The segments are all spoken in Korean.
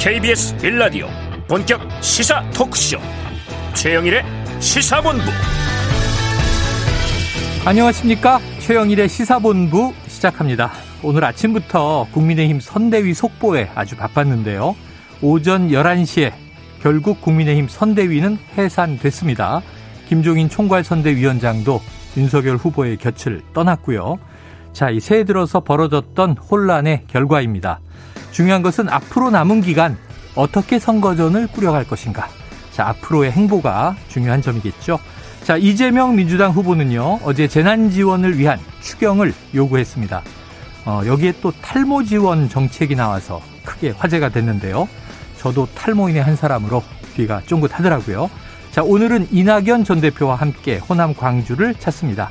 KBS 빌라디오 본격 시사 토크쇼. 최영일의 시사본부. 안녕하십니까? 최영일의 시사본부 시작합니다. 오늘 아침부터 국민의힘 선대위 속보에 아주 바빴는데요. 오전 11시에 결국 국민의힘 선대위는 해산됐습니다. 김종인 총괄선대위원장도 윤석열 후보의 곁을 떠났고요. 자, 이 새해 들어서 벌어졌던 혼란의 결과입니다. 중요한 것은 앞으로 남은 기간 어떻게 선거전을 꾸려갈 것인가. 자, 앞으로의 행보가 중요한 점이겠죠. 자, 이재명 민주당 후보는요, 어제 재난 지원을 위한 추경을 요구했습니다. 어, 여기에 또 탈모 지원 정책이 나와서 크게 화제가 됐는데요. 저도 탈모인의 한 사람으로 귀가 쫑긋하더라고요. 자, 오늘은 이낙연 전 대표와 함께 호남 광주를 찾습니다.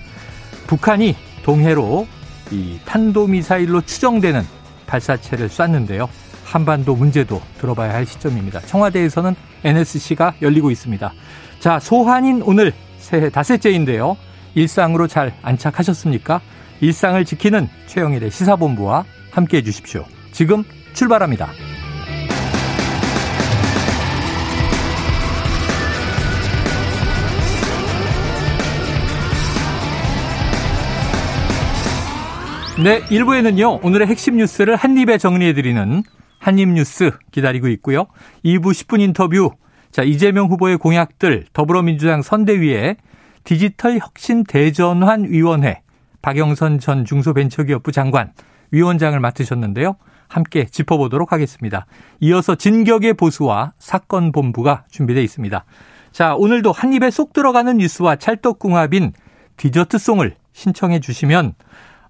북한이 동해로 이 탄도미사일로 추정되는 발사체를 쐈는데요. 한반도 문제도 들어봐야 할 시점입니다. 청와대에서는 NSC가 열리고 있습니다. 자, 소환인 오늘 새해 닷새째인데요. 일상으로 잘 안착하셨습니까? 일상을 지키는 최영일의 시사본부와 함께 해주십시오. 지금 출발합니다. 네, 1부에는요, 오늘의 핵심 뉴스를 한입에 정리해드리는 한입 뉴스 기다리고 있고요. 2부 10분 인터뷰. 자, 이재명 후보의 공약들, 더불어민주당 선대위에 디지털 혁신 대전환 위원회, 박영선 전 중소벤처기업부 장관, 위원장을 맡으셨는데요. 함께 짚어보도록 하겠습니다. 이어서 진격의 보수와 사건 본부가 준비되어 있습니다. 자, 오늘도 한 입에 쏙 들어가는 뉴스와 찰떡궁합인 디저트송을 신청해 주시면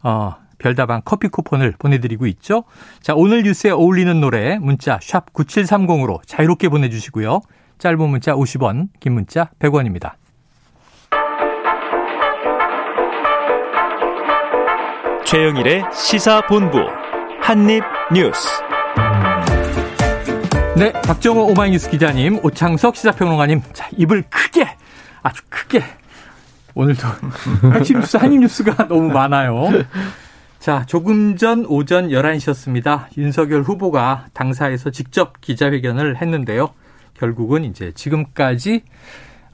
어, 별다방 커피 쿠폰을 보내드리고 있죠. 자, 오늘 뉴스에 어울리는 노래 문자 샵 9730으로 자유롭게 보내주시고요. 짧은 문자 50원, 긴 문자 100원입니다. 최영일의 시사본부 한입뉴스 네, 박정호 오마이뉴스 기자님, 오창석 시사평론가님, 자, 입을 크게, 아주 크게. 오늘도 핵심 뉴스, 한입 뉴스가 너무 많아요. 자, 조금 전 오전 11시였습니다. 윤석열 후보가 당사에서 직접 기자회견을 했는데요. 결국은 이제 지금까지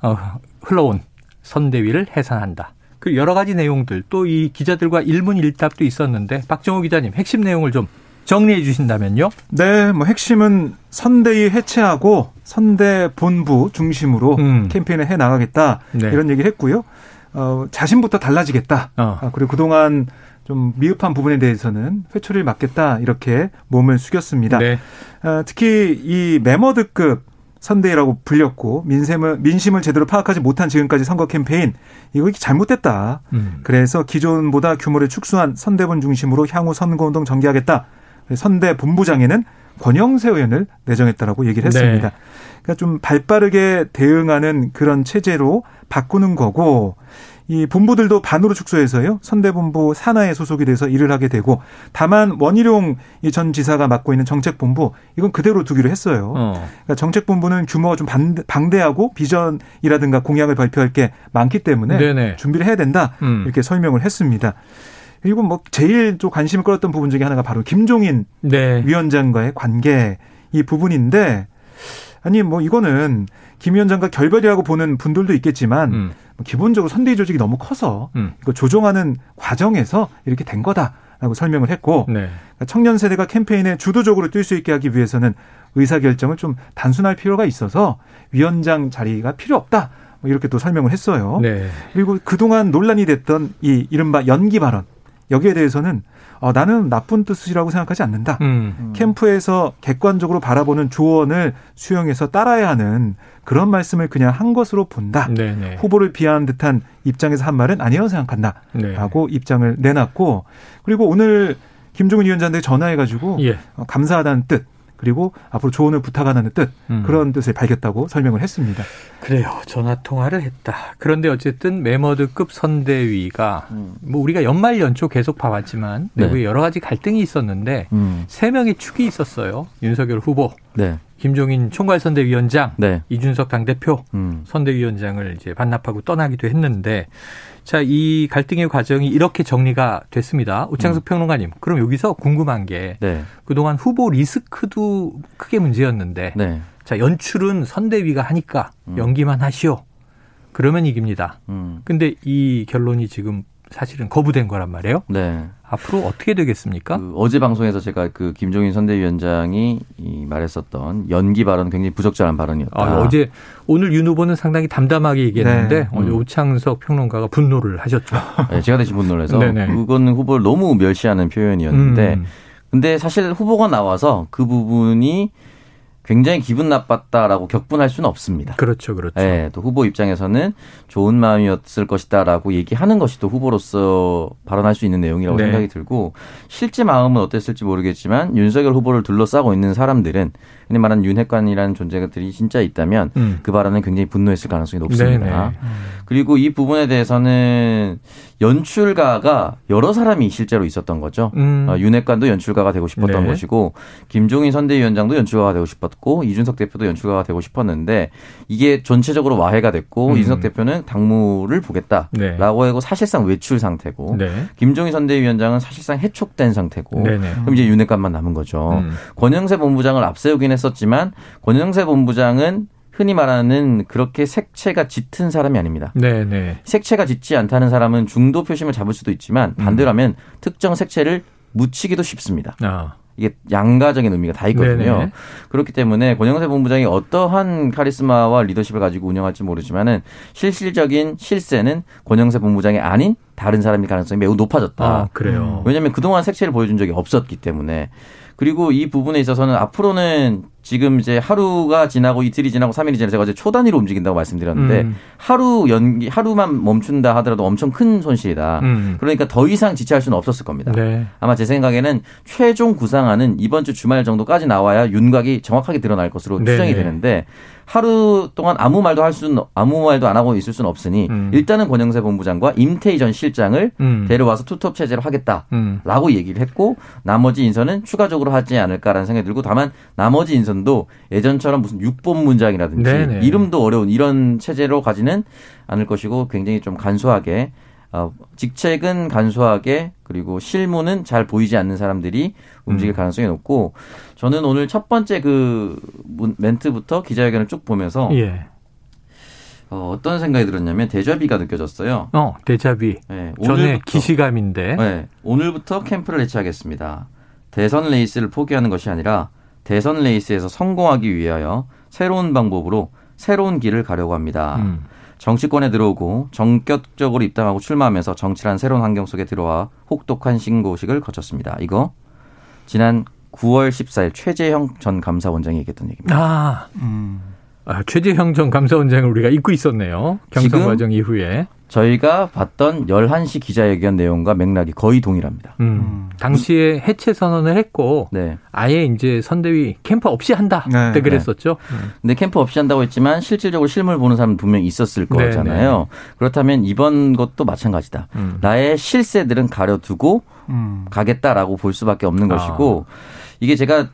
어, 흘러온 선대위를 해산한다. 그 여러 가지 내용들 또 이 기자들과 일문일답도 있었는데 박정호 기자님 핵심 내용을 좀 정리해 주신다면요. 네, 뭐 핵심은 선대위 해체하고 선대 본부 중심으로 음. 캠페인을 해 나가겠다 네. 이런 얘기를 했고요. 어, 자신부터 달라지겠다. 어. 아, 그리고 그동안 좀 미흡한 부분에 대해서는 회초리를 맞겠다 이렇게 몸을 숙였습니다. 네. 어, 특히 이 메머드급 선대위라고 불렸고 민심을 민심을 제대로 파악하지 못한 지금까지 선거 캠페인 이거 잘못됐다. 음. 그래서 기존보다 규모를 축소한 선대본 중심으로 향후 선거운동 전개하겠다. 선대 본부장에는 권영세 의원을 내정했다라고 얘기를 했습니다. 네. 그러니까 좀 발빠르게 대응하는 그런 체제로 바꾸는 거고 이 본부들도 반으로 축소해서요. 선대본부 산하에 소속이 돼서 일을 하게 되고 다만 원희룡 전 지사가 맡고 있는 정책본부 이건 그대로 두기로 했어요. 어. 그러니까 정책본부는 규모가 좀 방대하고 비전이라든가 공약을 발표할 게 많기 때문에 네네. 준비를 해야 된다 음. 이렇게 설명을 했습니다. 그리고 뭐 제일 좀 관심을 끌었던 부분 중에 하나가 바로 김종인 네. 위원장과의 관계 이 부분인데 아니 뭐 이거는 김 위원장과 결별이라고 보는 분들도 있겠지만 음. 뭐 기본적으로 선대위 조직이 너무 커서 음. 이거 조정하는 과정에서 이렇게 된 거다라고 설명을 했고 네. 그러니까 청년 세대가 캠페인에 주도적으로 뛸 수 있게 하기 위해서는 의사 결정을 좀 단순할 필요가 있어서 위원장 자리가 필요 없다. 뭐 이렇게 또 설명을 했어요. 네. 그리고 그동안 논란이 됐던 이 이른바 연기 발언 여기에 대해서는 어, 나는 나쁜 뜻이라고 생각하지 않는다. 음. 캠프에서 객관적으로 바라보는 조언을 수용해서 따라야 하는 그런 말씀을 그냥 한 것으로 본다. 네네. 네. 후보를 비하한 듯한 입장에서 한 말은 아니라고 생각한다. 라고 네. 입장을 내놨고 그리고 오늘 김종인 위원장한테 전화해가지고 예. 어, 감사하다는 뜻 그리고 앞으로 조언을 부탁하는 뜻 음. 그런 뜻을 밝혔다고 설명을 했습니다. 그래요. 전화 통화를 했다. 그런데 어쨌든 메머드급 선대위가 음. 뭐 우리가 연말 연초 계속 봐왔지만 네. 내부에 여러 가지 갈등이 있었는데 음. 세 명의 축이 있었어요. 윤석열 후보, 네. 김종인 총괄선대위원장, 네. 이준석 당대표 음. 선대위원장을 이제 반납하고 떠나기도 했는데 자, 이 갈등의 과정이 이렇게 정리가 됐습니다. 오창석 음. 평론가님, 그럼 여기서 궁금한 게 네. 그동안 후보 리스크도 크게 문제였는데 네. 자, 연출은 선대위가 하니까 음. 연기만 하시오. 그러면 이깁니다. 음. 근데 이 결론이 지금 사실은 거부된 거란 말이에요. 네. 앞으로 어떻게 되겠습니까? 그 어제 방송에서 제가 그 김종인 선대위원장이 이 말했었던 연기 발언 굉장히 부적절한 발언이었다. 아, 어제 오늘 윤 후보는 상당히 담담하게 얘기했는데 네. 오늘 음. 오창석 평론가가 분노를 하셨죠. 네, 제가 대신 분노를 해서 그거는 후보를 너무 멸시하는 표현이었는데 음. 근데 사실 후보가 나와서 그 부분이 굉장히 기분 나빴다라고 격분할 수는 없습니다. 그렇죠, 그렇죠. 네, 또 후보 입장에서는 좋은 마음이었을 것이다라고 얘기하는 것이 또 후보로서 발언할 수 있는 내용이라고 네. 생각이 들고 실제 마음은 어땠을지 모르겠지만 윤석열 후보를 둘러싸고 있는 사람들은 흔히 말하는 윤핵관이라는 존재들이 진짜 있다면 음. 그 발언은 굉장히 분노했을 가능성이 높습니다. 음. 그리고 이 부분에 대해서는 연출가가 여러 사람이 실제로 있었던 거죠. 음. 어, 윤핵관도 연출가가 되고 싶었던 네. 것이고 김종인 선대위원장도 연출가가 되고 싶었고 이준석 대표도 연출가가 되고 싶었는데 이게 전체적으로 와해가 됐고 음. 이준석 대표는 당무를 보겠다라고 네. 하고 사실상 외출 상태고 네. 김종인 선대위원장은 사실상 해촉된 상태고 네, 네. 그럼 이제 윤핵관만 남은 거죠. 음. 권영세 본부장을 앞세우긴 했었지만 권영세 본부장은 흔히 말하는 그렇게 색채가 짙은 사람이 아닙니다. 네, 네. 색채가 짙지 않다는 사람은 중도 표심을 잡을 수도 있지만 반대로 하면 음. 특정 색채를 묻히기도 쉽습니다. 아. 이게 양가적인 의미가 다 있거든요. 네네. 그렇기 때문에 권영세 본부장이 어떠한 카리스마와 리더십을 가지고 운영할지 모르지만은 실질적인 실세는 권영세 본부장이 아닌 다른 사람일 가능성이 매우 높아졌다. 아, 그래요. 왜냐하면 그동안 색채를 보여준 적이 없었기 때문에 그리고 이 부분에 있어서는 앞으로는 지금 이제 하루가 지나고 이틀이 지나고 삼일이 지나서 제가 어제 초단위로 움직인다고 말씀드렸는데 음. 하루 연기 하루만 멈춘다 하더라도 엄청 큰 손실이다. 음. 그러니까 더 이상 지체할 수는 없었을 겁니다. 네. 아마 제 생각에는 최종 구상안은 이번 주 주말 정도까지 나와야 윤곽이 정확하게 드러날 것으로 네. 추정이 되는데 하루 동안 아무 말도 할 수는 아무 말도 안 하고 있을 수는 없으니 음. 일단은 권영세 본부장과 임태희 전 실장을 음. 데려와서 투톱 체제로 하겠다라고 음. 얘기를 했고 나머지 인선은 추가적으로 하지 않을까라는 생각이 들고 다만 나머지 인선도 예전처럼 무슨 육본 문장이라든지 네네. 이름도 어려운 이런 체제로 가지는 않을 것이고 굉장히 좀 간소하게 어, 직책은 간소하게 그리고 실무는 잘 보이지 않는 사람들이 움직일 음. 가능성이 높고 저는 오늘 첫 번째 그 멘트부터 기자회견을 쭉 보면서 예. 어, 어떤 생각이 들었냐면 대자비가 느껴졌어요. 어, 데자뷔. 네, 오늘 기시감인데. 네, 오늘부터 캠프를 해체하겠습니다. 대선 레이스를 포기하는 것이 아니라 대선 레이스에서 성공하기 위하여 새로운 방법으로 새로운 길을 가려고 합니다. 음. 정치권에 들어오고 전격적으로 입당하고 출마하면서 정치란 새로운 환경 속에 들어와 혹독한 신고식을 거쳤습니다. 이거 지난 9월 14일 최재형 전 감사원장이 얘기했던 얘기입니다. 아, 음. 아 최재형 전 감사원장을 우리가 잊고 있었네요. 경선 과정 이후에. 저희가 봤던 11시 기자회견 내용과 맥락이 거의 동일합니다. 음, 당시에 해체 선언을 했고 네. 아예 이제 선대위 캠프 없이 한다. 네. 그때 그랬었죠. 네. 근데 캠프 없이 한다고 했지만 실질적으로 실물 보는 사람은 분명히 있었을 네, 거잖아요. 네. 그렇다면 이번 것도 마찬가지다. 음. 나의 실세들은 가려두고 음. 가겠다라고 볼 수밖에 없는 아. 것이고 이게 제가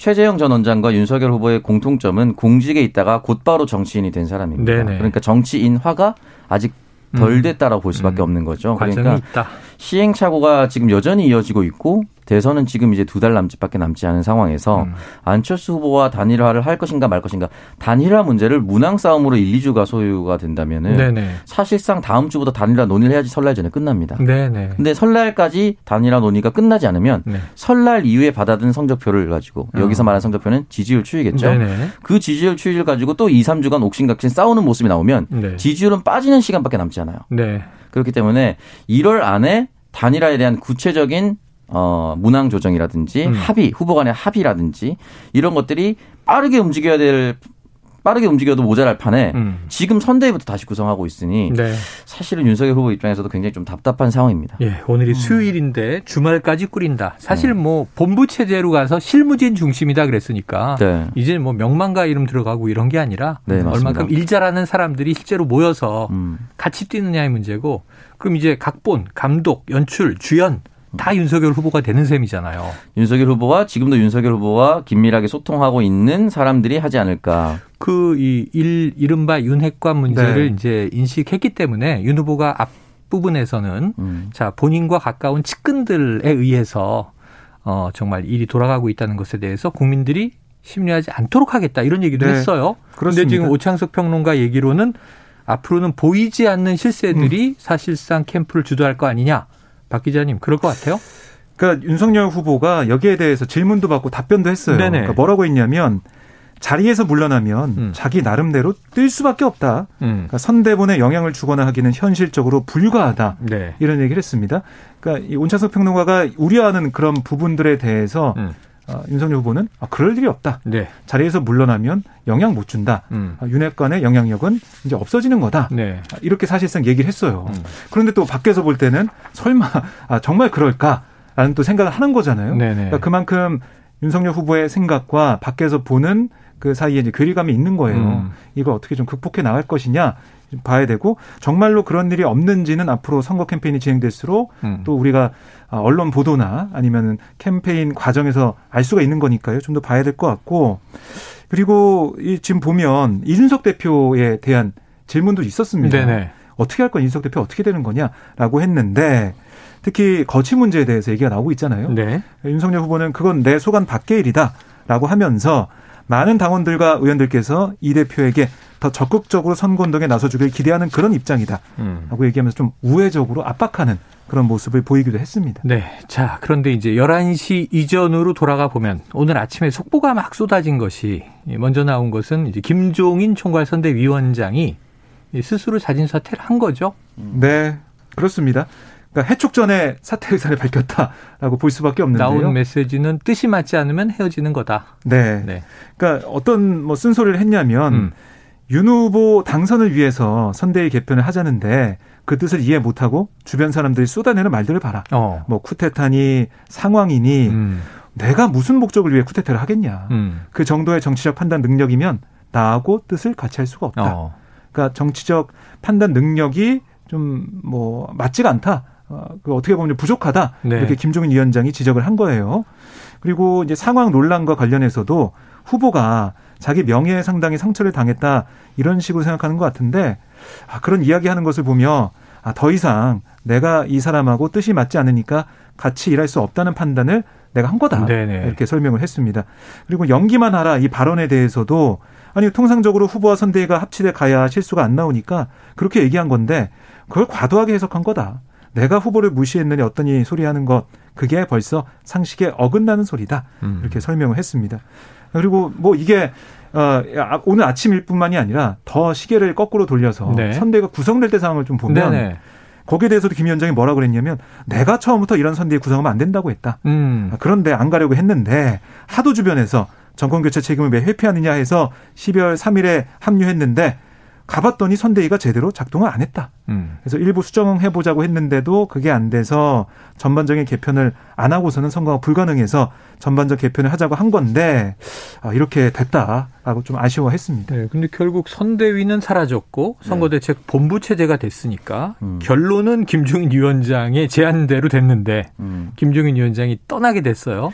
최재형 전 원장과 윤석열 후보의 공통점은 공직에 있다가 곧바로 정치인이 된 사람입니다. 네네. 그러니까 정치인화가 아직 덜 음. 됐다라고 볼 수밖에 음. 없는 거죠. 그러니까 있다. 시행착오가 지금 여전히 이어지고 있고 대선은 지금 이제 두 달 남짓밖에 남지 않은 상황에서 음. 안철수 후보와 단일화를 할 것인가 말 것인가 단일화 문제를 문항 싸움으로 1, 2주가 소유가 된다면은 네네. 사실상 다음 주부터 단일화 논의를 해야지 설날 전에 끝납니다. 네네. 근데 설날까지 단일화 논의가 끝나지 않으면 네. 설날 이후에 받아든 성적표를 가지고 어. 여기서 말하는 성적표는 지지율 추이겠죠. 네네. 그 지지율 추이를 가지고 또 2, 3주간 옥신각신 싸우는 모습이 나오면 네. 지지율은 빠지는 시간밖에 남지 않아요. 네. 그렇기 때문에 1월 안에 단일화에 대한 구체적인 어, 문항 조정이라든지 음. 합의, 후보 간의 합의라든지 이런 것들이 빠르게 움직여야 될 빠르게 움직여도 모자랄 판에 음. 지금 선대위부터 다시 구성하고 있으니 네. 사실은 윤석열 후보 입장에서도 굉장히 좀 답답한 상황입니다. 예, 오늘이 음. 수요일인데 주말까지 꾸린다. 사실 음. 뭐 본부 체제로 가서 실무진 중심이다 그랬으니까 네. 이제 뭐 명망가 이름 들어가고 이런 게 아니라 네, 얼만큼 일 잘하는 사람들이 실제로 모여서 음. 같이 뛰느냐의 문제고 그럼 이제 각본, 감독, 연출, 주연 다 윤석열 후보가 되는 셈이잖아요. 윤석열 후보와 지금도 윤석열 후보와 긴밀하게 소통하고 있는 사람들이 하지 않을까. 그이 이른바 윤핵관 문제를 네. 이제 인식했기 때문에 윤 후보가 앞 부분에서는 음. 자 본인과 가까운 측근들에 의해서 어 정말 일이 돌아가고 있다는 것에 대해서 국민들이 심리하지 않도록 하겠다 이런 얘기도 네. 했어요. 그런데 지금 오창석 평론가 얘기로는 앞으로는 보이지 않는 실세들이 음. 사실상 캠프를 주도할 거 아니냐. 박 기자님 그럴 것 같아요? 그러니까 윤석열 후보가 여기에 대해서 질문도 받고 답변도 했어요. 그러니까 뭐라고 했냐면 자리에서 물러나면 음. 자기 나름대로 뛸 수밖에 없다. 음. 그러니까 선대본에 영향을 주거나 하기는 현실적으로 불가하다. 네. 이런 얘기를 했습니다. 그러니까 이 온차석 평론가가 우려하는 그런 부분들에 대해서 음. 어, 윤석열 후보는 아, 그럴 일이 없다. 네. 자리에서 물러나면 영향 못 준다. 음. 아, 윤핵관의 영향력은 이제 없어지는 거다. 네. 아, 이렇게 사실상 얘기를 했어요. 음. 그런데 또 밖에서 볼 때는 설마 아, 정말 그럴까라는 또 생각을 하는 거잖아요. 그러니까 그만큼 윤석열 후보의 생각과 밖에서 보는 그 사이에 이제 괴리감이 있는 거예요. 음. 이걸 어떻게 좀 극복해 나갈 것이냐 봐야 되고 정말로 그런 일이 없는지는 앞으로 선거 캠페인이 진행될수록 음. 또 우리가 언론 보도나 아니면 캠페인 과정에서 알 수가 있는 거니까요. 좀 더 봐야 될 것 같고 그리고 이 지금 보면 이준석 대표에 대한 질문도 있었습니다. 네네. 어떻게 할 건 이준석 대표 어떻게 되는 거냐라고 했는데 특히 거취 문제에 대해서 얘기가 나오고 있잖아요. 네. 윤석열 후보는 그건 내 소관 밖의 일이다라고 하면서 많은 당원들과 의원들께서 이 대표에게 더 적극적으로 선거운동에 나서주길 기대하는 그런 입장이다. 음. 라고 얘기하면서 좀 우회적으로 압박하는 그런 모습을 보이기도 했습니다. 네. 자, 그런데 이제 11시 이전으로 돌아가 보면 오늘 아침에 속보가 막 쏟아진 것이 먼저 나온 것은 이제 김종인 총괄 선대위원장이 스스로 자진 사퇴를 한 거죠. 네. 그렇습니다. 그러니까 해촉 전에 사퇴 의사를 밝혔다라고 볼 수밖에 없는데요. 나온 메시지는 뜻이 맞지 않으면 헤어지는 거다. 네. 네. 그러니까 어떤 뭐 쓴소리를 했냐면 음. 윤 후보 당선을 위해서 선대위 개편을 하자는데 그 뜻을 이해 못하고 주변 사람들이 쏟아내는 말들을 봐라. 어. 뭐 쿠데타니 상황이니 음. 내가 무슨 목적을 위해 쿠데타를 하겠냐. 음. 그 정도의 정치적 판단 능력이면 나하고 뜻을 같이 할 수가 없다. 어. 그러니까 정치적 판단 능력이 좀 뭐 맞지가 않다. 어, 그 어떻게 보면 부족하다. 네. 이렇게 김종인 위원장이 지적을 한 거예요. 그리고 이제 상황 논란과 관련해서도 후보가 자기 명예에 상당히 상처를 당했다 이런 식으로 생각하는 것 같은데 아, 그런 이야기하는 것을 보며 아, 더 이상 내가 이 사람하고 뜻이 맞지 않으니까 같이 일할 수 없다는 판단을 내가 한 거다 네네. 이렇게 설명을 했습니다. 그리고 연기만 하라 이 발언에 대해서도 아니 통상적으로 후보와 선대위가 합치돼 가야 실수가 안 나오니까 그렇게 얘기한 건데 그걸 과도하게 해석한 거다. 내가 후보를 무시했느니 어떠니 소리하는 것 그게 벌써 상식에 어긋나는 소리다 음. 이렇게 설명을 했습니다. 그리고 뭐 이게 어, 오늘 아침일 뿐만이 아니라 더 시계를 거꾸로 돌려서 네. 선대가 구성될 때 상황을 좀 보면 네네. 거기에 대해서도 김 위원장이 뭐라 그랬냐면 내가 처음부터 이런 선대위 구성하면 안 된다고 했다. 음. 그런데 안 가려고 했는데 하도 주변에서 정권 교체 책임을 왜 회피하느냐 해서 12월 3일에 합류했는데 가봤더니 선대위가 제대로 작동을 안 했다. 음. 그래서 일부 수정해 보자고 했는데도 그게 안 돼서 전반적인 개편을 안 하고서는 선거가 불가능해서 전반적 개편을 하자고 한 건데 아, 이렇게 됐다라고 좀 아쉬워했습니다. 네, 근데 결국 선대위는 사라졌고 선거대책 네. 본부 체제가 됐으니까 음. 결론은 김종인 위원장의 제안대로 됐는데 음. 김종인 위원장이 떠나게 됐어요.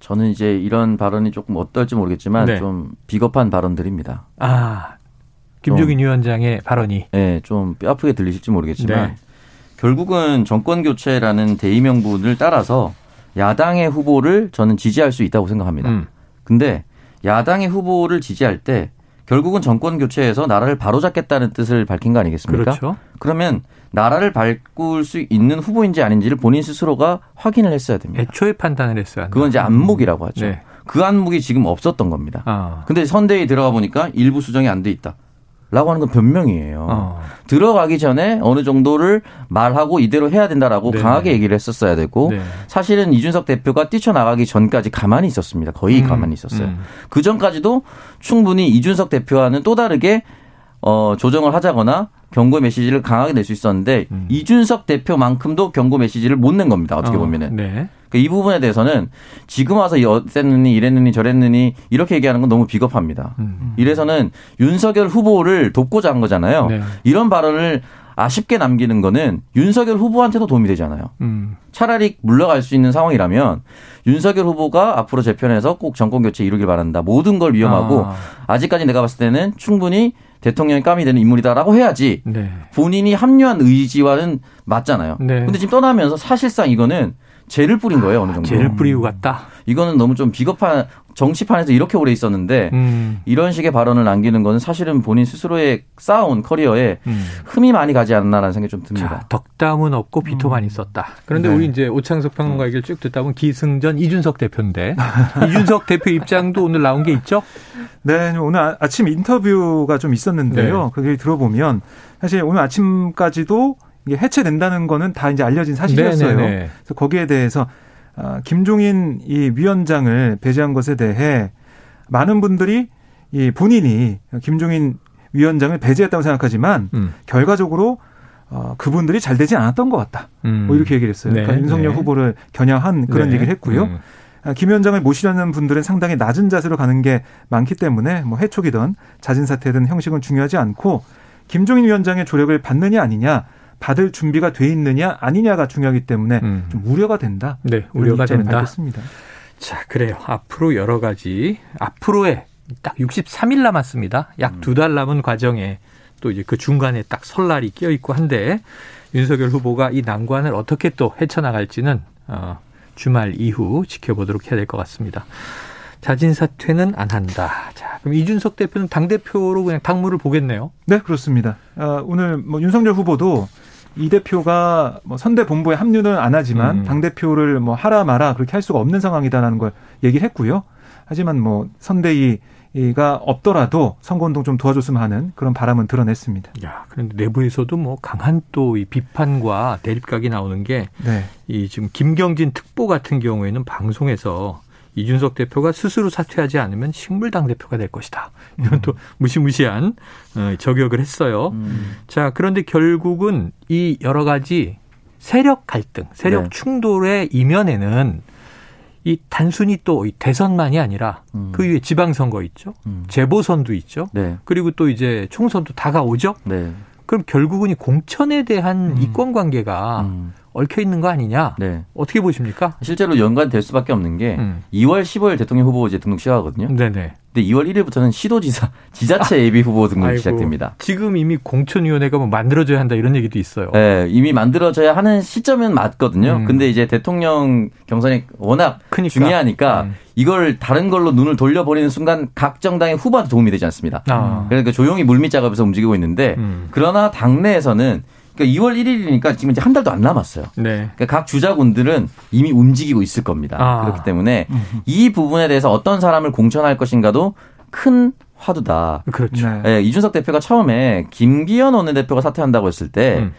저는 이제 이런 발언이 조금 어떨지 모르겠지만 네. 좀 비겁한 발언들입니다. 아, 김종인 위원장의 발언이. 네, 좀 뼈아프게 들리실지 모르겠지만 네. 결국은 정권 교체라는 대의 명분을 따라서 야당의 후보를 저는 지지할 수 있다고 생각합니다. 음. 근데 야당의 후보를 지지할 때 결국은 정권 교체에서 나라를 바로잡겠다는 뜻을 밝힌 거 아니겠습니까? 그렇죠. 그러면 나라를 바꿀 수 있는 후보인지 아닌지를 본인 스스로가 확인을 했어야 됩니다. 애초에 판단을 했어야 그건 이제 안목이라고 하죠. 네. 그 안목이 지금 없었던 겁니다. 아. 근데 선대에 들어가 보니까 일부 수정이 안 돼 있다. 라고 하는 건 변명이에요. 어. 들어가기 전에 어느 정도를 말하고 이대로 해야 된다라고 네 강하게 얘기를 했었어야 되고 네. 사실은 이준석 대표가 뛰쳐나가기 전까지 가만히 있었습니다. 거의 음. 가만히 있었어요. 음. 그 전까지도 충분히 이준석 대표와는 또 다르게 어, 조정을 하자거나 경고 메시지를 강하게 낼 수 있었는데 음. 이준석 대표만큼도 경고 메시지를 못 낸 겁니다. 어떻게 어, 보면은. 네. 그러니까 이 부분에 대해서는 지금 와서 어땠느니 이랬느니 저랬느니 이렇게 얘기하는 건 너무 비겁합니다. 음. 이래서는 윤석열 후보를 돕고자 한 거잖아요. 네. 이런 발언을 아쉽게 남기는 거는 윤석열 후보한테도 도움이 되잖아요. 음. 차라리 물러갈 수 있는 상황이라면 윤석열 후보가 앞으로 재편에서 꼭 정권 교체 이루길 바란다. 모든 걸 위험하고 아. 직까지 내가 봤을 때는 충분히 대통령이 까미 되는 인물이다라고 해야지 네. 본인이 합류한 의지와는 맞잖아요. 네. 근데 지금 떠나면서 사실상 이거는 죄를 뿌린 거예요 어느 정도. 죄를 뿌리고 갔다. 이거는 너무 좀 비겁한 정치판에서 이렇게 오래 있었는데 음. 이런 식의 발언을 남기는 거는 사실은 본인 스스로의 쌓아온 커리어에 음. 흠이 많이 가지 않나라는 생각이 좀 듭니다. 자, 덕담은 없고 비토만 음. 있었다. 그런데 네. 우리 이제 오창석 평론가 얘기를 쭉 듣다 보면 기승전 이준석 대표인데 이준석 대표 입장도 오늘 나온 게 있죠? 네, 오늘 아, 아침 인터뷰가 좀 있었는데요. 네. 그게 들어보면 사실 오늘 아침까지도 이게 해체된다는 거는 다 이제 알려진 사실이었어요. 네네네. 네, 네. 그래서 거기에 대해서 아, 김종인 이 위원장을 배제한 것에 대해 많은 분들이 이 본인이 김종인 위원장을 배제했다고 생각하지만 음. 결과적으로 어, 그분들이 잘 되지 않았던 것 같다. 음. 뭐 이렇게 얘기를 했어요. 네. 그러니까 윤석열 네. 후보를 겨냥한 그런 네. 얘기를 했고요. 음. 아, 김 위원장을 모시려는 분들은 상당히 낮은 자세로 가는 게 많기 때문에 뭐 해촉이든 자진 사퇴든 형식은 중요하지 않고 김종인 위원장의 조력을 받느냐 아니냐 받을 준비가 돼 있느냐 아니냐가 중요하기 때문에 음. 좀 우려가 된다. 네, 우려가 된다. 밝혔습니다. 자, 그래요. 앞으로 여러 가지 앞으로의 딱 63일 남았습니다. 약 두달 음. 남은 과정에 또 이제 그 중간에 딱 설날이 끼어 있고 한데 윤석열 후보가 이 난관을 어떻게 또 헤쳐나갈지는 어, 주말 이후 지켜보도록 해야 될 것 같습니다. 자진 사퇴는 안 한다. 자, 그럼 이준석 대표는 당 대표로 그냥 당무를 보겠네요. 네, 그렇습니다. 어, 오늘 뭐 윤석열 후보도 이 대표가 뭐 선대 본부에 합류는 안 하지만 음. 당 대표를 뭐 하라 마라 그렇게 할 수가 없는 상황이다라는 걸 얘기를 했고요. 하지만 뭐 선대위가 없더라도 선거운동 좀 도와줬으면 하는 그런 바람은 드러냈습니다. 야, 그런데 내부에서도 뭐 강한 또 이 비판과 대립각이 나오는 게이 네. 지금 김경진 특보 같은 경우에는 방송에서 이준석 대표가 스스로 사퇴하지 않으면 식물당 대표가 될 것이다. 이런 음. 또 무시무시한 어, 저격을 했어요. 음. 자, 그런데 결국은 이 여러 가지 세력 갈등, 세력 네. 충돌의 이면에는 이 단순히 또 대선만이 아니라 음. 그 위에 지방선거 있죠. 음. 재보선도 있죠. 네. 그리고 또 이제 총선도 다가오죠. 네. 그럼 결국은 이 공천에 대한 음. 이권 관계가 음. 얽혀 있는 거 아니냐? 네. 어떻게 보십니까? 실제로 연관될 수밖에 없는 게 음. 2월 15일 대통령 후보 이제 등록 시작하거든요. 네네. 근데 2월 1일부터는 시도지사 지자체 예비 후보 등록이 시작됩니다. 지금 이미 공천위원회가 뭐 만들어져야 한다 이런 얘기도 있어요. 네, 이미 만들어져야 하는 시점은 맞거든요. 음. 근데 이제 대통령 경선이 워낙 크니까. 중요하니까 음. 이걸 다른 걸로 눈을 돌려버리는 순간 각 정당의 후보한테 도움이 되지 않습니다. 아. 그러니까 조용히 물밑 작업에서 움직이고 있는데 음. 그러나 당내에서는 그러니까 2월 1일이니까 지금 이제 한 달도 안 남았어요. 네. 그러니까 각 주자군들은 이미 움직이고 있을 겁니다. 아. 그렇기 때문에 이 부분에 대해서 어떤 사람을 공천할 것인가도 큰 화두다. 그렇죠. 네. 네, 이준석 대표가 처음에 김기현 원내대표가 사퇴한다고 했을 때 음.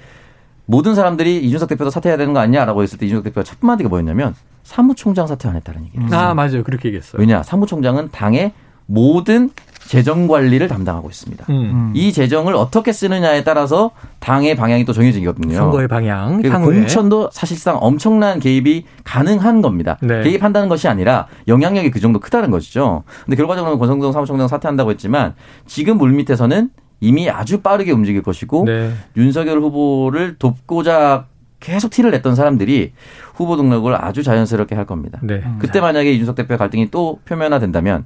모든 사람들이 이준석 대표도 사퇴해야 되는 거 아니냐라고 했을 때 이준석 대표가 첫 마디가 뭐였냐면 사무총장 사퇴 안 했다는 얘기를 했어요. 아, 맞아요. 그렇게 얘기했어요. 왜냐? 사무총장은 당의 모든 재정 관리를 담당하고 있습니다. 음. 이 재정을 어떻게 쓰느냐에 따라서 당의 방향이 또 정해지거든요. 선거의 방향. 공천도 사실상 엄청난 개입이 가능한 겁니다. 네. 개입한다는 것이 아니라 영향력이 그 정도 크다는 것이죠. 근데 결과적으로 권성동 사무총장 사퇴한다고 했지만 지금 물밑에서는 이미 아주 빠르게 움직일 것이고 네. 윤석열 후보를 돕고자 계속 티를 냈던 사람들이 후보 등록을 아주 자연스럽게 할 겁니다. 네. 그때 만약에 이준석 대표의 갈등이 또 표면화된다면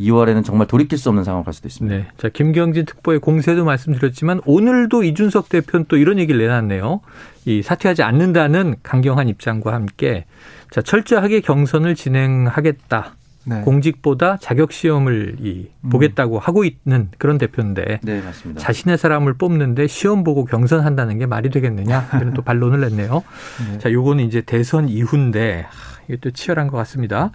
2월에는 정말 돌이킬 수 없는 상황을 갈 수도 있습니다. 네. 자, 김경진 특보의 공세도 말씀드렸지만 오늘도 이준석 대표는 또 이런 얘기를 내놨네요. 이 사퇴하지 않는다는 강경한 입장과 함께 자, 철저하게 경선을 진행하겠다. 네. 공직보다 자격 시험을 이 음. 보겠다고 음. 하고 있는 그런 대표인데 네, 맞습니다. 자신의 사람을 뽑는데 시험 보고 경선한다는 게 말이 되겠느냐 이런 또 반론을 냈네요. 네. 자, 요거는 이제 대선 이후인데 이게 또 치열한 것 같습니다.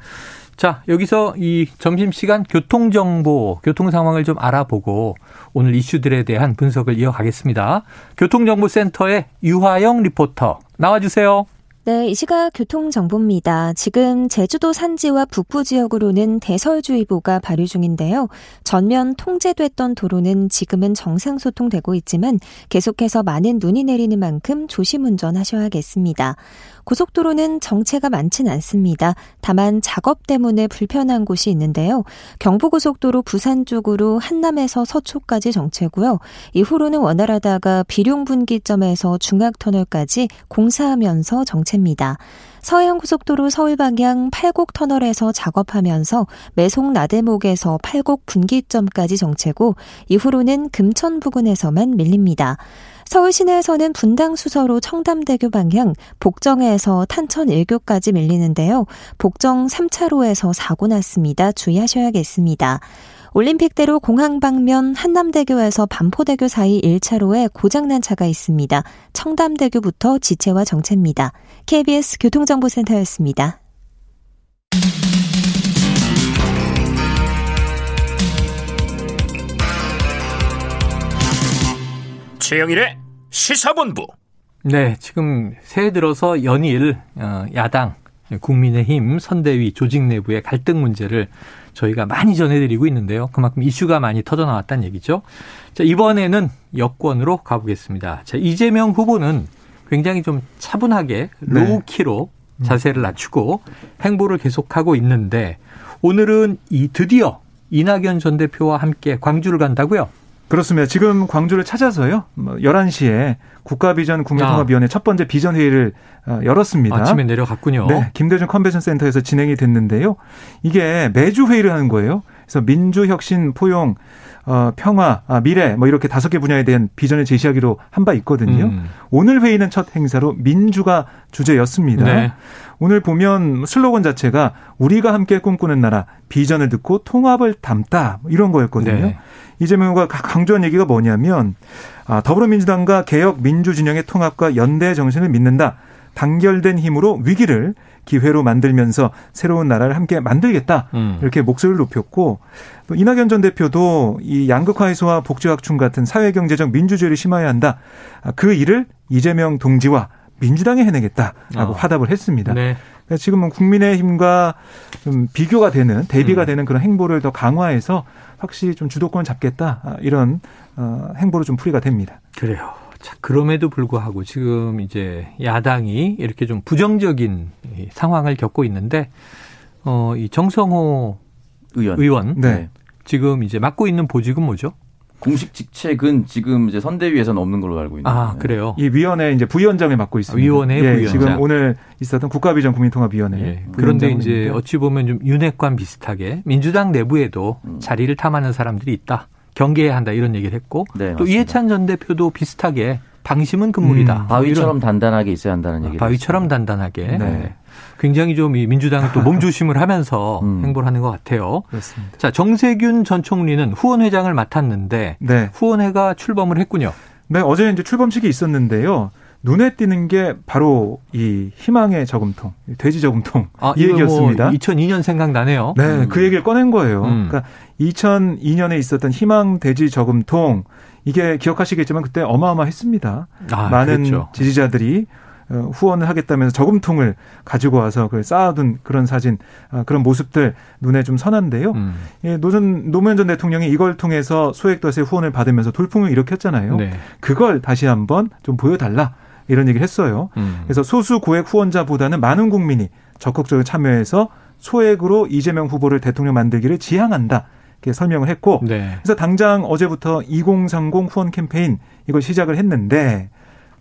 자, 여기서 이 점심시간 교통정보, 교통 상황을 좀 알아보고 오늘 이슈들에 대한 분석을 이어가겠습니다. 교통정보센터의 유화영 리포터 나와주세요. 네, 이 시각 교통 정보입니다. 지금 제주도 산지와 북부 지역으로는 대설주의보가 발효 중인데요. 전면 통제됐던 도로는 지금은 정상 소통되고 있지만 계속해서 많은 눈이 내리는 만큼 조심 운전하셔야겠습니다. 고속도로는 정체가 많진 않습니다. 다만 작업 때문에 불편한 곳이 있는데요. 경부고속도로 부산 쪽으로 한남에서 서초까지 정체고요. 이후로는 원활하다가 비룡분기점에서 중학터널까지 공사하면서 정체입니다. 서해안고속도로 서울 방향 팔곡 터널에서 작업하면서 매송 나대목에서 팔곡 분기점까지 정체고 이후로는 금천 부근에서만 밀립니다. 서울 시내에서는 분당 수서로 청담대교 방향 복정에서 탄천 1교까지 밀리는데요. 복정 3차로에서 사고 났습니다. 주의하셔야겠습니다. 올림픽대로 공항 방면 한남대교에서 반포대교 사이 1차로에 고장난 차가 있습니다. 청담대교부터 지체와 정체입니다. KBS 교통정보센터였습니다. 최영일의 시사본부. 네, 지금 새해 들어서 연일 어, 야당 국민의힘 선대위 조직 내부의 갈등 문제를 저희가 많이 전해드리고 있는데요. 그만큼 이슈가 많이 터져 나왔다는 얘기죠. 자, 이번에는 여권으로 가보겠습니다. 자, 이재명 후보는 굉장히 좀 차분하게 네. 로우키로 네. 자세를 낮추고 행보를 계속하고 있는데 오늘은 이 드디어 이낙연 전 대표와 함께 광주를 간다고요? 그렇습니다. 지금 광주를 찾아서요. 11시에 뭐 국가비전 국민통합위원회 아. 첫 번째 비전 회의를 어, 열었습니다. 아침에 내려갔군요. 네, 김대중 컨벤션 센터에서 진행이 됐는데요. 이게 매주 회의를 하는 거예요. 그래서 민주 혁신, 포용, 어, 평화, 아, 미래 뭐 이렇게 다섯 개 분야에 대한 비전을 제시하기로 한 바 있거든요. 음. 오늘 회의는 첫 행사로 민주가 주제였습니다. 네. 오늘 보면 슬로건 자체가 우리가 함께 꿈꾸는 나라 비전을 듣고 통합을 담다 뭐 이런 거였거든요. 네. 이재명 후보가 강조한 얘기가 뭐냐면 아, 더불어민주당과 개혁 민주 진영의 통합과 연대 정신을 믿는다. 단결된 힘으로 위기를 기회로 만들면서 새로운 나라를 함께 만들겠다. 음. 이렇게 목소리를 높였고 또 이낙연 전 대표도 이 양극화 해소와 복지 확충 같은 사회 경제적 민주주의를 심화해야 한다. 아, 그 일을 이재명 동지와 민주당이 해내겠다라고 어. 화답을 했습니다. 네. 그러니까 지금은 국민의힘과 좀 비교가 되는 대비가 음. 되는 그런 행보를 더 강화해서 확실히 좀 주도권을 잡겠다 아, 이런 어, 행보로 좀 풀이가 됩니다. 그래요. 자, 그럼에도 불구하고 지금 이제 야당이 이렇게 좀 부정적인 상황을 겪고 있는데 어, 이 정성호 의원, 의원 네. 지금 이제 맡고 있는 보직은 뭐죠? 공식 직책은 지금 이제 선대위에서는 없는 걸로 알고 있는데. 아, 그래요? 이 위원회 이제 부위원장을 맡고 있습니다. 위원회 예, 부위원장. 지금 오늘 있었던 국가비전 국민통합위원회. 예. 그런데 이제 어찌 보면 좀 윤핵관 비슷하게 민주당 내부에도 음. 자리를 탐하는 사람들이 있다. 경계해야 한다 이런 얘기를 했고 네, 또 맞습니다. 이해찬 전 대표도 비슷하게 방심은 금물이다. 음, 바위처럼 단단하게 있어야 한다는 얘기. 바위처럼 했습니다. 단단하게. 네. 굉장히 좀 이 민주당은 또 몸조심을 하면서 음. 행보를 하는 것 같아요. 그렇습니다. 자 정세균 전 총리는 후원회장을 맡았는데 네. 후원회가 출범을 했군요. 네 어제 이제 출범식이 있었는데요. 눈에 띄는 게 바로 이 희망의 저금통, 돼지 저금통 아, 이 얘기였습니다. 뭐 2002년 생각나네요. 네, 음. 그 얘기를 꺼낸 거예요. 음. 그러니까 2002년에 있었던 희망 돼지 저금통 이게 기억하시겠지만 그때 어마어마했습니다. 아, 많은 그렇죠. 지지자들이 어, 후원을 하겠다면서 저금통을 가지고 와서 그 쌓아둔 그런 사진, 어, 그런 모습들 눈에 좀 선한데요. 음. 예, 노전 노무현 전 대통령이 이걸 통해서 소액도세 후원을 받으면서 돌풍을 일으켰잖아요. 네. 그걸 다시 한번 좀 보여달라 이런 얘기를 했어요. 음. 그래서 소수 고액 후원자보다는 많은 국민이 적극적으로 참여해서 소액으로 이재명 후보를 대통령 만들기를 지향한다. 이렇게 설명을 했고 네. 그래서 당장 어제부터 2030 후원 캠페인 이걸 시작을 했는데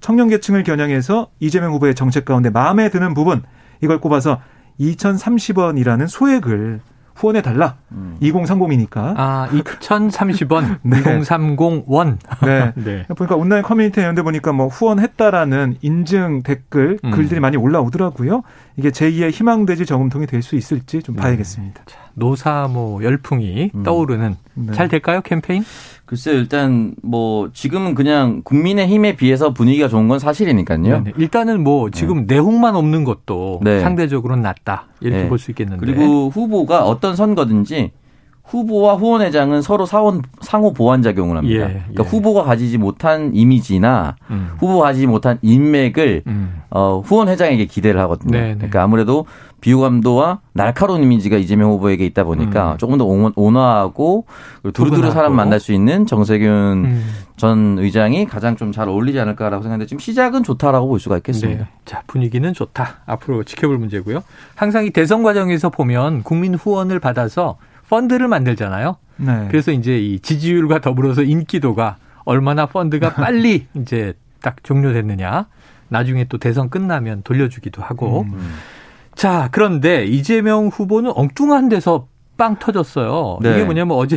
청년 계층을 겨냥해서 이재명 후보의 정책 가운데 마음에 드는 부분 이걸 꼽아서 2,030원이라는 소액을 후원해 달라. 음. 2030이니까. 아, 2030원. 네. 2030원. 네. 네. 보니까 온라인 커뮤니티 이런 데 보니까 뭐 후원했다라는 인증 댓글 음. 글들이 많이 올라오더라고요. 이게 제2의 희망돼지 저금통이 될 수 있을지 좀 네. 봐야겠습니다. 자, 노사모 열풍이 음. 떠오르는 네. 잘 될까요 캠페인? 글쎄 일단 뭐 지금은 그냥 국민의 힘에 비해서 분위기가 좋은 건 사실이니까요. 네네. 일단은 뭐 지금 네. 내홍만 없는 것도 네. 상대적으로는 낫다 이렇게 네. 볼수 있겠는데. 그리고 후보가 어떤 선거든지 후보와 후원회장은 서로 사원, 상호 보완 작용을 합니다. 예, 그러니까 예. 후보가 가지지 못한 이미지나 음. 후보가 가지지 못한 인맥을 음. 어, 후원회장에게 기대를 하거든요. 네네. 네. 그러니까 아무래도 비호감도와 날카로운 이미지가 이재명 후보에게 있다 보니까 음. 조금 더 온화하고 두루두루 사람 만날 수 있는 정세균 음. 전 의장이 가장 좀 잘 어울리지 않을까라고 생각하는데 지금 시작은 좋다라고 볼 수가 있겠습니다. 네. 자 분위기는 좋다. 앞으로 지켜볼 문제고요. 항상 이 대선 과정에서 보면 국민 후원을 받아서 펀드를 만들잖아요. 네. 그래서 이제 이 지지율과 더불어서 인기도가 얼마나 펀드가 빨리 이제 딱 종료됐느냐. 나중에 또 대선 끝나면 돌려주기도 하고. 음. 자, 그런데 이재명 후보는 엉뚱한 데서 빵 터졌어요. 네. 이게 뭐냐면 어제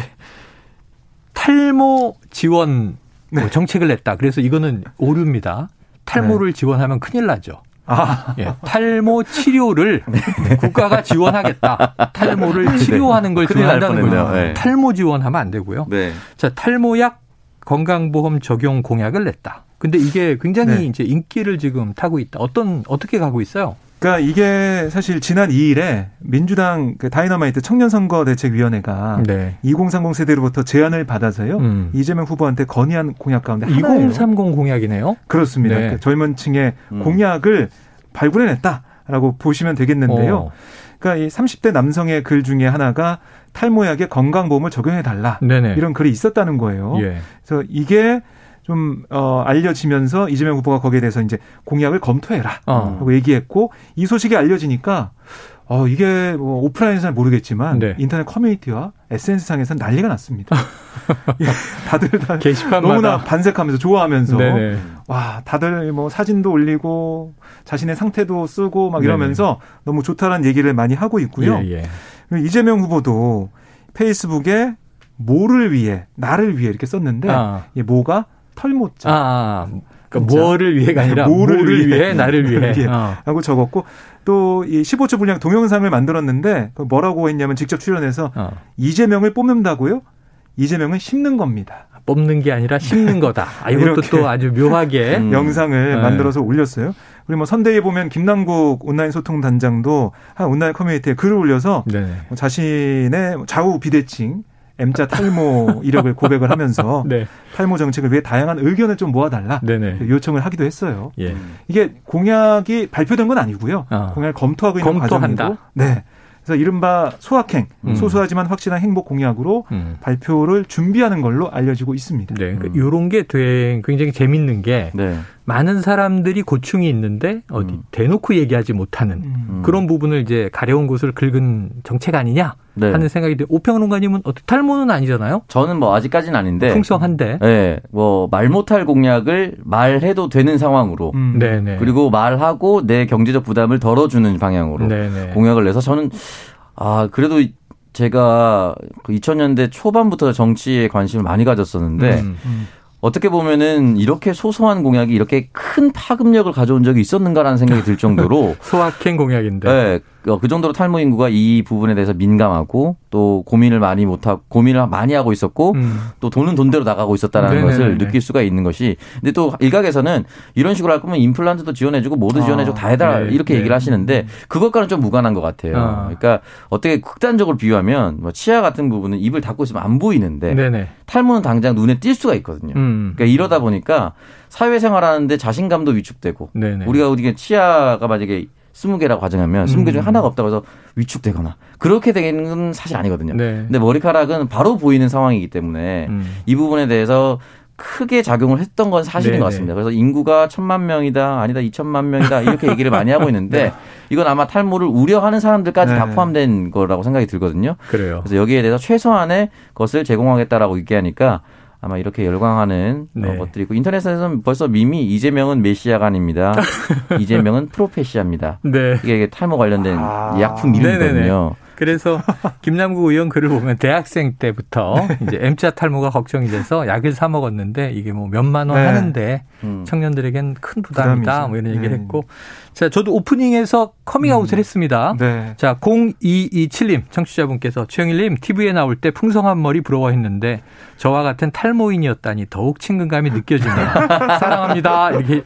탈모 지원 뭐 네. 정책을 냈다. 그래서 이거는 오류입니다. 탈모를 네. 지원하면 큰일 나죠. 아. 예, 탈모 치료를 네. 국가가 지원하겠다. 탈모를 네. 치료하는 걸 지원한다는 거죠. 네. 탈모 지원하면 안 되고요. 네. 자, 탈모약 건강보험 적용 공약을 냈다. 근데 이게 굉장히 네. 이제 인기를 지금 타고 있다. 어떤 어떻게 가고 있어요? 그러니까 이게 사실 지난 2일에 민주당 그 다이너마이트 청년선거대책위원회가 네. 2030 세대로부터 제안을 받아서요 음. 이재명 후보한테 건의한 공약 가운데 2030 공약이네요. 그렇습니다. 네. 그 젊은 층의 음. 공약을 발굴해냈다라고 보시면 되겠는데요. 어. 그러니까 이 30대 남성의 글 중에 하나가 탈모약에 건강보험을 적용해 달라 이런 글이 있었다는 거예요. 예. 그래서 이게 좀 어, 알려지면서 이재명 후보가 거기에 대해서 이제 공약을 검토해라 어. 하고 얘기했고 이 소식이 알려지니까 어 이게 뭐 오프라인에서는 모르겠지만 네. 인터넷 커뮤니티와 SNS 상에서는 난리가 났습니다. 다들 다 게시판마다. 너무나 반색하면서 좋아하면서 네네. 와 다들 뭐 사진도 올리고 자신의 상태도 쓰고 막 이러면서 네네. 너무 좋다라는 얘기를 많이 하고 있고요. 예, 예. 이재명 후보도 페이스북에 뭐를 위해 나를 위해 이렇게 썼는데 아. 이 뭐가 털모자. 아, 아. 그러니까 뭐를 위해가 아니라 뭐를, 뭐를 위해, 위해, 나를 위해. 위해 어. 하고 적었고 또 이 15초 분량 동영상을 만들었는데 그 뭐라고 했냐면 직접 출연해서 어. 이재명을 뽑는다고요? 이재명은 심는 겁니다. 뽑는 게 아니라 심는 거다. 아, 이것도 또 아주 묘하게 음. 영상을 네. 만들어서 올렸어요. 그리고 뭐 선대위에 보면 김남국 온라인 소통 단장도 한 온라인 커뮤니티에 글을 올려서 네. 뭐 자신의 좌우 비대칭 M자 탈모 이력을 고백을 하면서 네. 탈모 정책을 위해 다양한 의견을 좀 모아달라 네네. 요청을 하기도 했어요. 예. 이게 공약이 발표된 건 아니고요. 어. 공약을 검토하고 있는 검토한다. 과정이고, 네. 그래서 이른바 소확행, 음. 소소하지만 확실한 행복 공약으로 음. 발표를 준비하는 걸로 알려지고 있습니다. 네, 그러니까 이런 게 굉장히 재밌는 게 네. 많은 사람들이 고충이 있는데 어디 음. 대놓고 얘기하지 못하는 음. 그런 부분을 이제 가려운 곳을 긁은 정책 아니냐 네. 하는 생각이 드 오평론가님은 어떻게 탈모는 아니잖아요? 저는 뭐 아직까지는 아닌데 풍성한데. 네, 뭐말 못할 공약을 말해도 되는 상황으로 음. 네네. 그리고 말하고 내 경제적 부담을 덜어주는 방향으로 네네. 공약을 내서 저는 아 그래도 제가 2000년대 그 초반부터 정치에 관심을 많이 가졌었는데. 음. 음. 어떻게 보면은 이렇게 소소한 공약이 이렇게 큰 파급력을 가져온 적이 있었는가라는 생각이 들 정도로 소확행 공약인데. 네, 어, 그 정도로 탈모 인구가 이 부분에 대해서 민감하고 또 고민을 많이 못하고 고민을 많이 하고 있었고 음. 또 돈은 돈대로 나가고 있었다라는 네네네네. 것을 느낄 수가 있는 것이 근데 또 일각에서는 이런 식으로 할 거면 임플란트도 지원해주고 모두 아, 지원해주고 다 해달라 네, 이렇게 네. 얘기를 하시는데 그것과는 좀 무관한 것 같아요. 아. 그러니까 어떻게 극단적으로 비유하면 뭐 치아 같은 부분은 입을 닫고 있으면 안 보이는데 네네. 탈모는 당장 눈에 띌 수가 있거든요. 음. 그러니까 이러다 보니까 사회생활하는데 자신감도 위축되고 네네. 우리가 어디게 치아가 만약에 스무 개라고 가정하면 스무 개 중에 음. 하나가 없다고 해서 위축되거나 그렇게 되는 건 사실 아니거든요. 네. 근데 머리카락은 바로 보이는 상황이기 때문에 음. 이 부분에 대해서 크게 작용을 했던 건 사실인 네네. 것 같습니다. 그래서 인구가 천만 명이다, 아니다, 이천만 명이다, 이렇게 얘기를 많이 하고 있는데, 네. 이건 아마 탈모를 우려하는 사람들까지 네. 다 포함된 거라고 생각이 들거든요. 그래요. 그래서 여기에 대해서 최소한의 것을 제공하겠다라고 얘기하니까, 아마 이렇게 열광하는 어, 네. 것들이고 인터넷에서는 벌써 밈이 이재명은 메시아가 아닙니다. 이재명은 프로페시아입니다. 네. 이게 탈모 관련된 아. 약품 이름이거든요. 그래서 김남국 의원 글을 보면 대학생 때부터 네. 이제 M자 탈모가 걱정이 돼서 약을 사 먹었는데 이게 뭐 몇만 원 네. 하는데 음. 청년들에겐 큰 부담이다 뭐 이런 얘기를 네. 했고 자 저도 오프닝에서 커밍아웃을 음. 했습니다. 네. 자 0227님 청취자분께서 최영일님 TV에 나올 때 풍성한 머리 부러워했는데 저와 같은 탈모인이었다니 더욱 친근감이 느껴지네요. 사랑합니다. 이렇게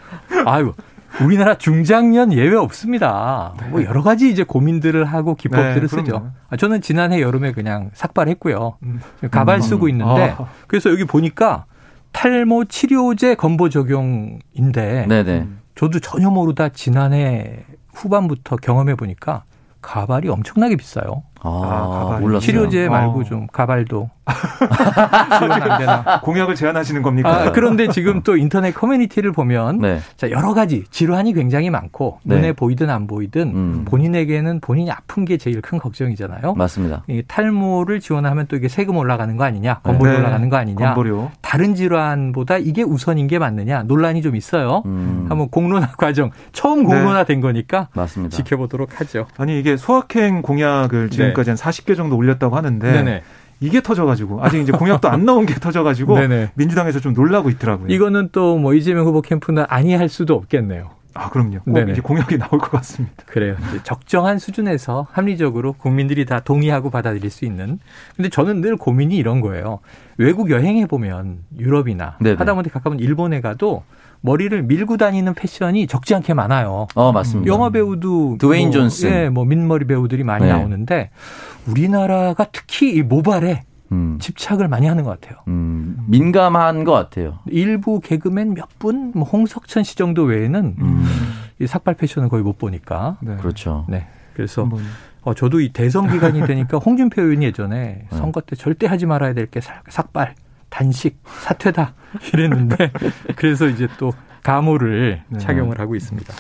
아유 우리나라 중장년 예외 없습니다. 네. 뭐 여러 가지 이제 고민들을 하고 기법들을 네, 쓰죠. 아, 저는 지난해 여름에 그냥 삭발했고요. 음. 가발 쓰고 음. 있는데 아. 그래서 여기 보니까 탈모 치료제 건보 적용인데 네네. 저도 전혀 모르다 지난해 후반부터 경험해 보니까 가발이 엄청나게 비싸요. 아, 아 치료제 말고 어. 좀 가발도? 공약을 제안하시는 겁니까? 아, 그런데 지금 또 인터넷 커뮤니티를 보면 네. 자 여러 가지 질환이 굉장히 많고 네. 눈에 보이든 안 보이든 음. 본인에게는 본인이 아픈 게 제일 큰 걱정이잖아요. 맞습니다. 이 탈모를 지원하면 또 이게 세금 올라가는 거 아니냐, 건보료 네. 올라가는 거 아니냐, 건보료. 다른 질환보다 이게 우선인 게 맞느냐 논란이 좀 있어요. 음. 한번 공론화 과정 처음 네. 공론화된 거니까 맞습니다. 지켜보도록 하죠. 아니 이게 소확행 공약을 지금 지금까지 한 40개 정도 올렸다고 하는데 네네. 이게 터져가지고 아직 이제 공약도 안 나온 게 터져가지고 민주당에서 좀 놀라고 있더라고요. 이거는 또 뭐 이재명 후보 캠프는 아니할 수도 없겠네요. 아 그럼요. 꼭 이제 공약이 나올 것 같습니다. 그래요. 적정한 수준에서 합리적으로 국민들이 다 동의하고 받아들일 수 있는. 근데 저는 늘 고민이 이런 거예요. 외국 여행해 보면 유럽이나. 하다못해 가까운 일본에 가도 머리를 밀고 다니는 패션이 적지 않게 많아요. 어, 맞습니다. 영화 배우도 드웨인 뭐, 존슨. 예, 뭐 민머리 배우들이 많이 네. 나오는데 우리나라가 특히 이 모발에 음. 집착을 많이 하는 것 같아요. 음, 민감한 것 같아요. 일부 개그맨 몇 분, 뭐 홍석천 씨 정도 외에는 음. 이 삭발 패션을 거의 못 보니까. 네. 그렇죠. 네. 그래서 어, 저도 이 대선 기간이 되니까 홍준표 의원이 예전에 네. 선거 때 절대 하지 말아야 될 게 삭발. 단식 사퇴다 이랬는데 그래서 이제 또 가모를 네. 착용을 하고 있습니다.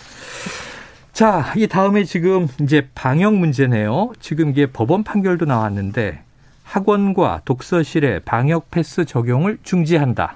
자, 이 다음에 지금 이제 방역 문제네요. 지금 이게 법원 판결도 나왔는데 학원과 독서실에 방역 패스 적용을 중지한다.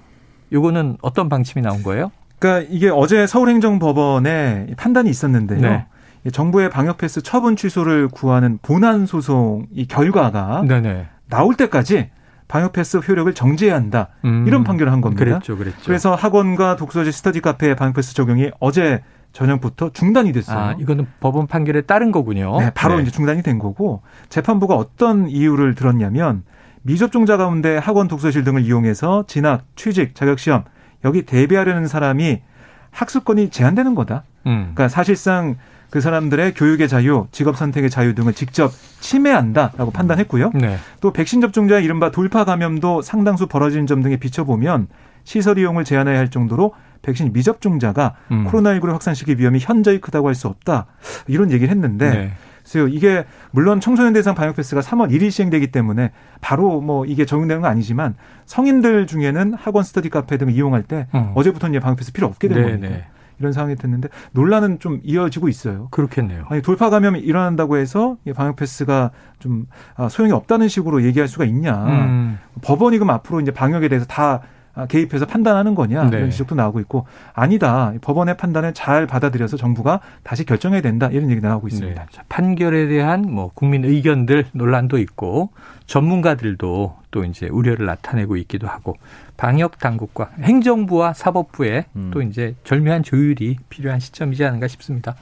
요거는 어떤 방침이 나온 거예요? 그러니까 이게 어제 서울행정법원에 판단이 있었는데요. 네. 정부의 방역 패스 처분 취소를 구하는 본안 소송 이 결과가 네네. 나올 때까지 방역 패스 효력을 정지해야 한다. 음. 이런 판결을 한 겁니다. 그랬죠, 그랬죠. 그래서 학원과 독서실 스터디 카페의 방역 패스 적용이 어제 저녁부터 중단이 됐어요. 아, 이거는 법원 판결에 따른 거군요. 네, 바로 네. 이제 중단이 된 거고 재판부가 어떤 이유를 들었냐면 미접종자 가운데 학원, 독서실 등을 이용해서 진학, 취직, 자격 시험 여기 대비하려는 사람이 학습권이 제한되는 거다. 음. 그러니까 사실상 그 사람들의 교육의 자유, 직업 선택의 자유 등을 직접 침해한다라고 판단했고요. 네. 또 백신 접종자의 이른바 돌파 감염도 상당수 벌어진 점 등에 비춰보면 시설 이용을 제한해야 할 정도로 백신 미접종자가 음. 코로나19를 확산시킬 위험이 현저히 크다고 할 수 없다. 이런 얘기를 했는데 네. 그래서 이게 물론 청소년 대상 방역 패스가 3월 1일 시행되기 때문에 바로 뭐 이게 적용되는 건 아니지만 성인들 중에는 학원 스터디 카페 등을 이용할 때 음. 어제부터는 이제 방역 패스 필요 없게 된 네, 겁니다. 네. 이런 상황이 됐는데 논란은 좀 이어지고 있어요. 그렇겠네요. 아니 돌파 감염이 일어난다고 해서 방역 패스가 좀 아, 소용이 없다는 식으로 얘기할 수가 있냐? 음. 법원이 그럼 앞으로 이제 방역에 대해서 다 개입해서 판단하는 거냐 네. 이런 지적도 나오고 있고 아니다 법원의 판단을 잘 받아들여서 정부가 다시 결정해야 된다 이런 얘기 나오고 있습니다. 네. 판결에 대한 뭐 국민 의견들 논란도 있고 전문가들도 또 이제 우려를 나타내고 있기도 하고 방역 당국과 행정부와 사법부의 음. 또 이제 절묘한 조율이 필요한 시점이지 않은가 싶습니다.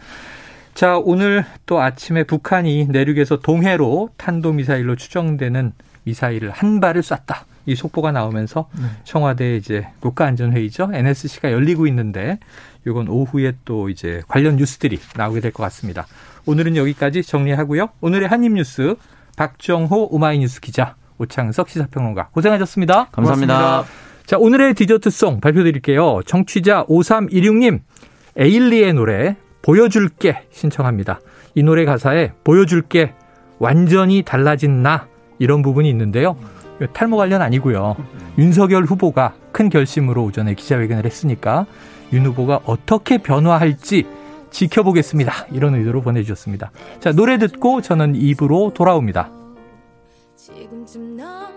자, 오늘 또 아침에 북한이 내륙에서 동해로 탄도 미사일로 추정되는 미사일을 한 발을 쐈다. 이 속보가 나오면서 네. 청와대 이제 국가안전회의죠. NSC가 열리고 있는데 이건 오후에 또 이제 관련 뉴스들이 나오게 될 것 같습니다. 오늘은 여기까지 정리하고요. 오늘의 한입 뉴스 박정호 오마이뉴스 기자 오창석 시사평론가 고생하셨습니다. 감사합니다. 고맙습니다. 자, 오늘의 디저트송 발표드릴게요. 청취자 5316님, 에일리의 노래, 보여줄게 신청합니다. 이 노래 가사에 보여줄게, 완전히 달라진 나, 이런 부분이 있는데요. 탈모 관련 아니고요. 윤석열 후보가 큰 결심으로 오전에 기자회견을 했으니까 윤 후보가 어떻게 변화할지 지켜보겠습니다. 이런 의도로 보내주셨습니다. 자, 노래 듣고 저는 입으로 돌아옵니다. 지금쯤 넌